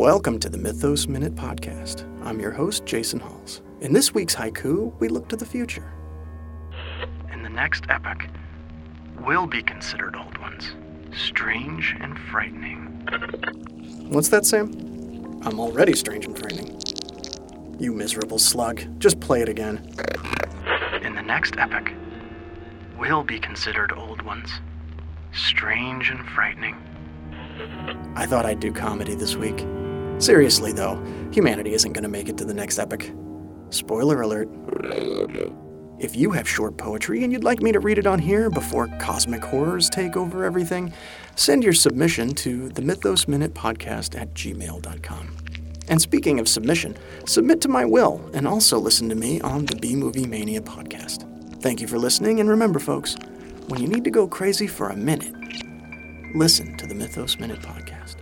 Welcome to the Mythos Minute Podcast. I'm your host, Jason Huls. In this week's haiku, we look to the future. In the next epoch, will be considered old ones, strange and frightening. What's that, Sam? I'm already strange and frightening. You miserable slug. Just play it again. In the next epoch, will be considered old ones, strange and frightening. I thought I'd do comedy this week. Seriously, though, humanity isn't going to make it to the next epoch. Spoiler alert. If you have short poetry and you'd like me to read it on here before cosmic horrors take over everything, send your submission to the Mythos Minute Podcast at gmail.com. And speaking of submission, submit to my will and also listen to me on the B Movie Mania podcast. Thank you for listening, and remember, folks, when you need to go crazy for a minute, listen to the Mythos Minute Podcast.